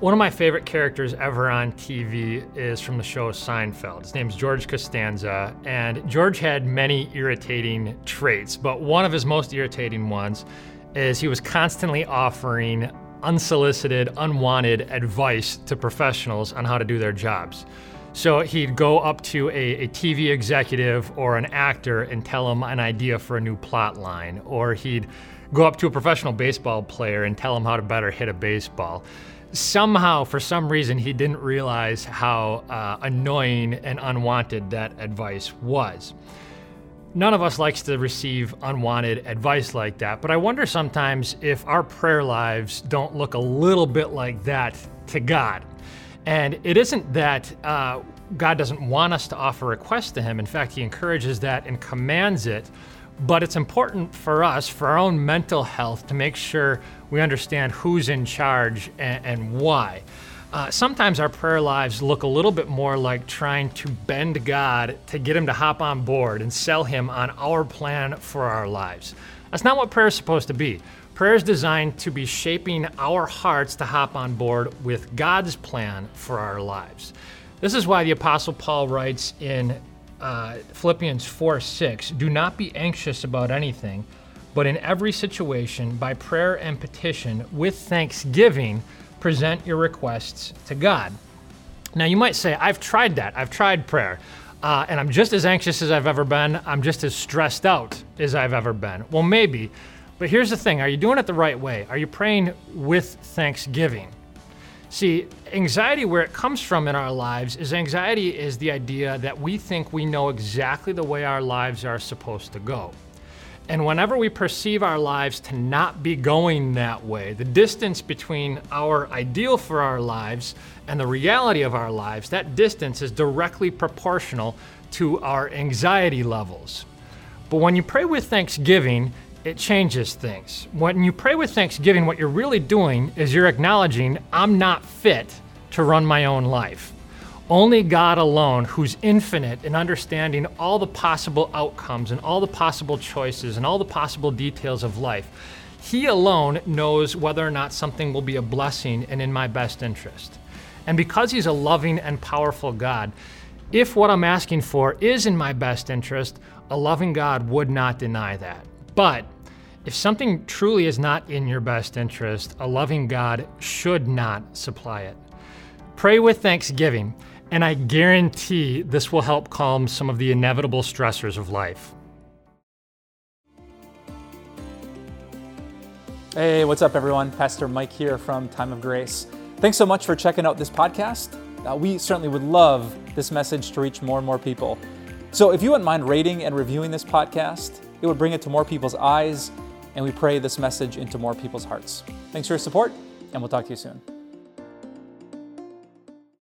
One of my favorite characters ever on TV is from the show Seinfeld. His name's George Costanza, and George had many irritating traits, but one of his most irritating ones is he was constantly offering unsolicited, unwanted advice to professionals on how to do their jobs. So he'd go up to a, a, TV executive or an actor and tell him an idea for a new plot line, or he'd go up to a professional baseball player and tell him how to better hit a baseball somehow, for some reason, he didn't realize how uh, annoying and unwanted that advice was. None of us likes to receive unwanted advice like that, but I wonder sometimes if our prayer lives don't look a little bit like that to God. And it isn't that uh, God doesn't want us to offer requests to Him. In fact, He encourages that and commands it. But it's important for us, for our own mental health, to make sure we understand who's in charge and, and why. Uh, sometimes our prayer lives look a little bit more like trying to bend God to get Him to hop on board and sell Him on our plan for our lives. That's not what prayer is supposed to be. Prayer is designed to be shaping our hearts to hop on board with God's plan for our lives. This is why the Apostle Paul writes in uh, Philippians 4 6, do not be anxious about anything, but in every situation, by prayer and petition, with thanksgiving, present your requests to God. Now, you might say, I've tried that. I've tried prayer. Uh, and I'm just as anxious as I've ever been. I'm just as stressed out as I've ever been. Well, maybe. But here's the thing are you doing it the right way? Are you praying with thanksgiving? See, anxiety, where it comes from in our lives, is anxiety is the idea that we think we know exactly the way our lives are supposed to go. And whenever we perceive our lives to not be going that way, the distance between our ideal for our lives and the reality of our lives, that distance is directly proportional to our anxiety levels. But when you pray with thanksgiving, it changes things. When you pray with thanksgiving, what you're really doing is you're acknowledging, I'm not fit to run my own life. Only God alone, who's infinite in understanding all the possible outcomes and all the possible choices and all the possible details of life, He alone knows whether or not something will be a blessing and in my best interest. And because He's a loving and powerful God, if what I'm asking for is in my best interest, a loving God would not deny that. But if something truly is not in your best interest, a loving God should not supply it. Pray with thanksgiving, and I guarantee this will help calm some of the inevitable stressors of life. Hey, what's up, everyone? Pastor Mike here from Time of Grace. Thanks so much for checking out this podcast. Uh, we certainly would love this message to reach more and more people. So if you wouldn't mind rating and reviewing this podcast, it would bring it to more people's eyes, and we pray this message into more people's hearts. Thanks for your support, and we'll talk to you soon.